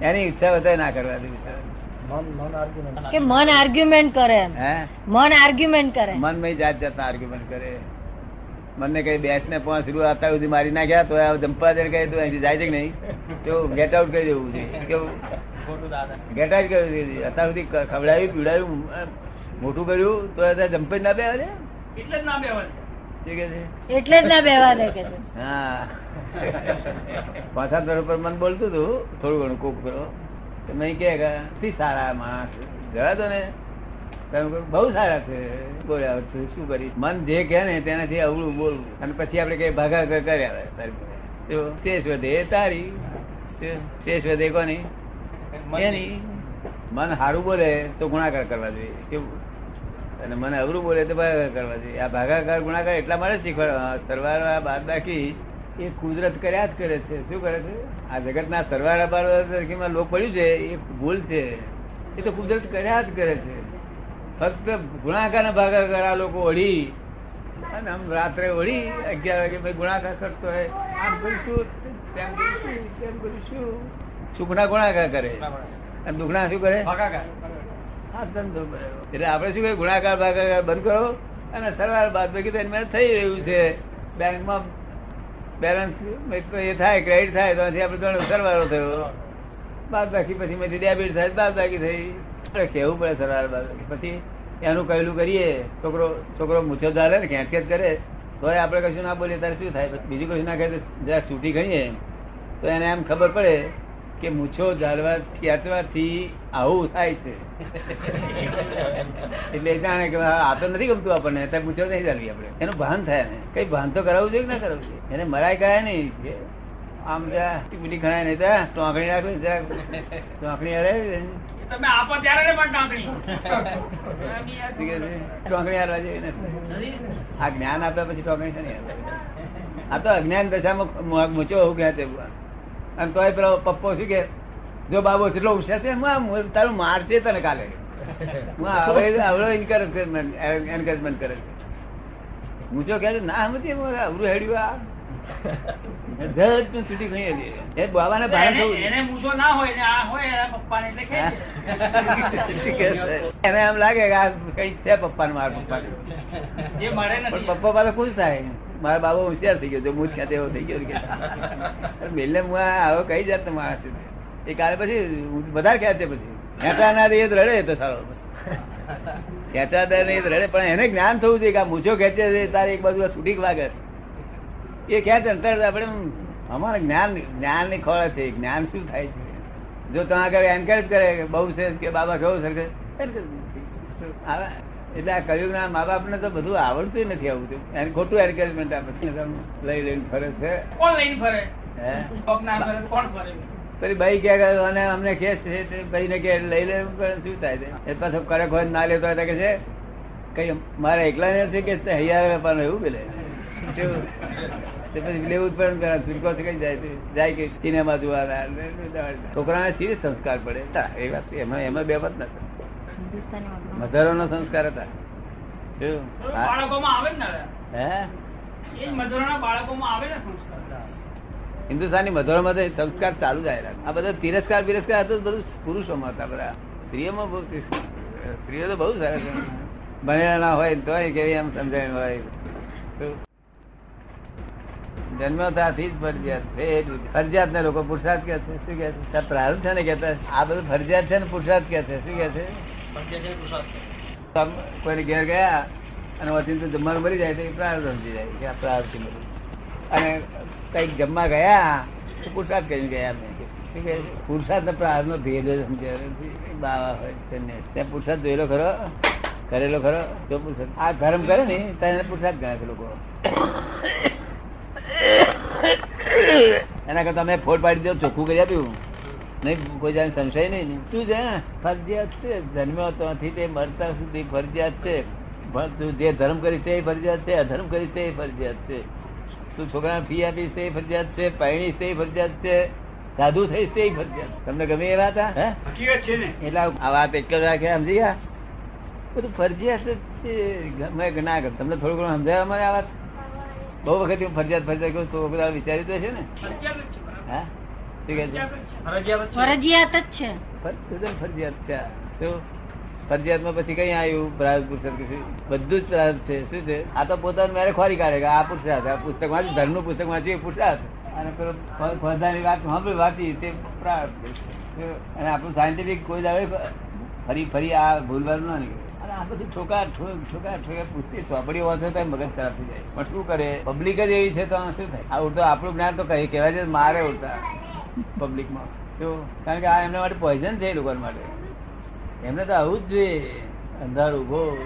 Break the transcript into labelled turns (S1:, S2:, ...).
S1: એની ઈચ્છા વધારે ના કરવા દેવી
S2: કે મન આર્ગ્યુમેન્ટ કરે
S1: હે?
S2: મન આર્ગ્યુમેન્ટ કરે.
S1: મનમાં જાત જાતના આર્ગ્યુમેન્ટ કરે. મને કઈ બેસ ને પાંચ રૂ આતા સુધી મારી નાખ્યા તો જંપા દે કહે દઉં અહીંથી જાય છે કે નહીં? તો ગેટ આઉટ કરી દેવું છે. કેવું? ગેટ આઉટ કરી દેવું અત્યાર સુધી ખવડાવ્યું પીવડાવ્યું મોટું કર્યું તો જમ્પે જંપે જ ના બે
S3: એટલે જ ના
S1: છે
S2: એટલે જ ના બેવા દે કે
S1: હા. પાંચ સાત વર્ષ પર મન બોલતું હતું થોડું ઘણું કોક કરો મેં કે કે, સારા માણસ. જવા દો ને. બઉ બહુ સારા છે. બોલ્યા શું કરી મન જે કે ને તેનાથી અવળું બોલવું. અને પછી આપણે કઈ ભાગા કર્યા તો શેષ વધે તારી. તે- શેષ વધે કોની? એની. મન સારું બોલે તો ગુણાકાર કરવા જોઈએ. કેવું? અને મને અવરું બોલે તો ભાગાકાર કરવા જોઈએ આ ભાગાકાર ગુણાકાર એટલા માટે શીખવાડવા સરવાળા બાદ બાકી એ કુદરત કર્યા જ કરે છે. શું કરે છે? આ જગતના સરવાળા બાદ લોક પડ્યું છે એ ભૂલ છે. એ તો કુદરત કર્યા જ કરે છે. ફક્ત ગુણાકાર ના ભાગાકાર આ લોકો વળી અને આમ રાત્રે વળી અગિયાર વાગે ભાઈ ગુણાકાર કરતો હોય. આમ કરીશું તેમ કરીશું તેમ કરીશું સુખના ગુણાકાર કરે. અને દુઃખના શું કરે? બરાબર. એટલે આપણે શું કહે ગુણાકાર ભાગાકાર બંધ કરો અને સરવાળ બાદ બાકી તો એમાં થઈ રહ્યું છે. બેંકમાં બેલેન્સ એ થાય ક્રેડિટ થાય, તો આપણે ઘણો સરવાળો થયો. બાદ બાકી પછી મેથી ડેબિટ થાય, બાદ બાકી થઈ. કેવું પડે સરવાળ બાદ પછી એનું કહેલું કરીએ, છોકરો છોકરો મૂછો ધારે ને ખેંચ ખેંચ કરે તો આપણે કશું ના બોલીએ ત્યારે શું થાય? બીજું કશું ના કહે તો જરા છૂટી ગણીએ. તો એને એમ ખબર પડે કે મૂછો ઝાડવા ખેંચવાથી આવું થાય છે. એટલે જાણે કે આ તો નથી ગમતું આપણને ત્યાં મૂછો નહીં ઝાલવી આપણે. એનું ભાન થાય ને. કઈ ભાન તો કરાવવું જોઈએ કે ના કરાવવું જોઈએ? એને મરાય કરાય નહીં. આમ જા બીટી ખણાય નહીં ત્યાં ટોંકણી રાખવી જરાક ટોંકણી હરાવી
S3: તમે આપો ત્યારે ને પણ ટાંકણી.
S1: ટોંકણી હારવા જેવી નથી. આ જ્ઞાન આપ્યા પછી ટોકણી છે નહીં આ તો અજ્ઞાન દશામાં મૂચો હું ક્યાં તે અને તોય પેલો પપ્પો શું કે જો બાબો કેટલો હોશિયાર છે હું તારું મારશે તને કાલે. હું આવડે આવડો એન્કરેજમેન્ટ એન્કરેજમેન્ટ કરે હું જો કે ના સમજી અવરું હેડ્યું આ. નું
S3: એને. ના ને
S1: એમ લાગે કે આ કઈ છે પપ્પાને મારા પપ્પાને.
S3: એ
S1: પણ પપ્પા પાસે ખુશ થાય. મારા બાબા હોશિયાર થઈ ગયો જો મૂછ ખાતે એવો થઈ ગયો કે. મેલે હું આવો કઈ જાત માણસ છે. એ કાલે પછી વધારે ખેંચે પછી. ખેંચા ના દે તો રડે તો સારો. ખેંચા દે નહીં રડે પણ એને જ્ઞાન થવું જોઈએ કે આ મૂછો ખેંચે છે તારે એક બાજુ છૂટી વાગે એ ખેંચે અંતર આપણે અમારે જ્ઞાન જ્ઞાનની ખોળ છે જ્ઞાન શું થાય છે? જો તમે આગળ એન્કરેજ કરે કે બહુ છે કે બાબા કેવું સરખે. એટલે આ કયું ના મા બાપ ને તો બધું આવડતું નથી આવું એને ખોટું એન્કરેજમેન્ટ આપે છે. લઈ લઈને ફરે છે.
S3: કોણ લઈને ફરે?
S1: પછી ભાઈ કે અને અમને કેસ છે ભાઈ ને કે લઈ લે પણ શું થાય છે? એ પાછો કરે કોઈ ના લેતો હોય કે છે કઈ મારે એકલા ને છે કે હૈયાર વેપાર એવું કે? તે પછી લેવું જ કરે ને છૂટકો છે કઈ જાય જાય કે સિનેમા જોવા છોકરાને સીધી સંસ્કાર પડે? એ વાત એમાં એમાં બે વાત નથી. મધરો નો સંસ્કાર હતા. કેવું? હા.
S3: બાળકોમાં આવે જ ને હવે.
S1: હે?
S3: એ જ મધુરોના બાળકોમાં આવે ને સંસ્કાર
S1: હિન્દુસ્તાની મધુરમાં સંસ્કાર ચાલુ જ આ બધા તિરસ્કાર બિરસ્કાર હતું બધું પુરુષોમાં હતા બધા. સ્ત્રીઓમાં બહુ સ્ત્રીઓ તો બહુ સરસ છે. ભણેલા ના હોય તો કેવી એમ સમજાય હોય. જન્મ ત્યાંથી જ ફરજિયાત. ફરજિયાત ને લોકો પુરુષાર્થ કે છે. શું કે છે? પ્રારંભ છે ને કેતા આ બધું ફરજિયાત છે ને પુરુષાર્થ કે છે. શું કે છે? કોઈને ઘેર ગયા અને વચ્ચે જમવાનું મરી જાય તો એ પ્રાર્થ સમજી જાય કે આ પ્રાર્થથી મળ્યું. અને કંઈક જમવા ગયા તો પુરસાદ કરીને ગયા અમે? પુરુષાર્થ ને પ્રાર્થ નો ભેદ જ સમજ્યા. બાવા હોય ત્યાં પુરસાદ જોયેલો ખરો? કરેલો ખરો? જો પુરસાદ આ ગરમ કરે ને, ત્યાં પુરસાદ ગણે છે લોકો. એના કરતા અમે ફોડ પાડી દો ચોખ્ખું કરી આપ્યું. નહીં કોઈ જાણે સંશય નહીં તું છે ફરજિયાત છે. જન્મ્યો ત્યાંથી તે મરતા સુધી ફરજિયાત છે. તું જે ધર્મ કરી તે ફરજિયાત છે અધર્મ કરી તે ફરજિયાત છે. તું છોકરાને ફી આપીશ તે ફરજિયાત છે પહેણીશ તે ફરજિયાત છે સાધુ થઈશ તે ફરજિયાત તમને ગમે એ વાત? હે?
S3: છે ને.
S1: એટલે આ વાત એક જ રાખે સમજી ગયા? બધું ફરજિયાત છે. ગમે ના ગમે. તમને થોડું ઘણું સમજાય મને આ વાત? બહુ વખત હું ફરજિયાત ફરજિયાત કહું તો વિચારી તો છે ને. હા?
S3: ફરજિયાત
S2: જ છે.
S1: ફરજિયાત છે. ફરજિયાતમાં પછી કઈ આવ્યું પ્રાર્થ પુસ્તક બધું જ પ્રાર્થ છે. શું છે? આ તો પોતાનું મેરે ખોરી કાઢે કે આ પુસ્તક આ પુસ્તક વાંચ્યું ધર્મનું પુસ્તક વાંચ્યું એ પુસ્તક અને પેલો વાત સાંભળી વાંચી તે પ્રાર્થ અને આપણું સાયન્ટિફિક કોઈ દાડે ફરી ફરી આ ભૂલવાનું ના નીકળે. અને આ બધું ઠોકા ઠોક ઠોકા ઠોકા પૂછતી ચોપડી વાંચો તો મગજ ખરાબ થઈ જાય. પણ શું કરે? પબ્લિક જ એવી છે તો શું થાય? આ ઉડતો આપણું જ્ઞાન તો કહી કહેવાય છે મારે ઉડતા પબ્લિકમાં જો કારણ કે આ એમના માટે પોઈઝન છે એ લોકો માટે. એમને તો આવું જ જોઈએ. અંધાર ઊભો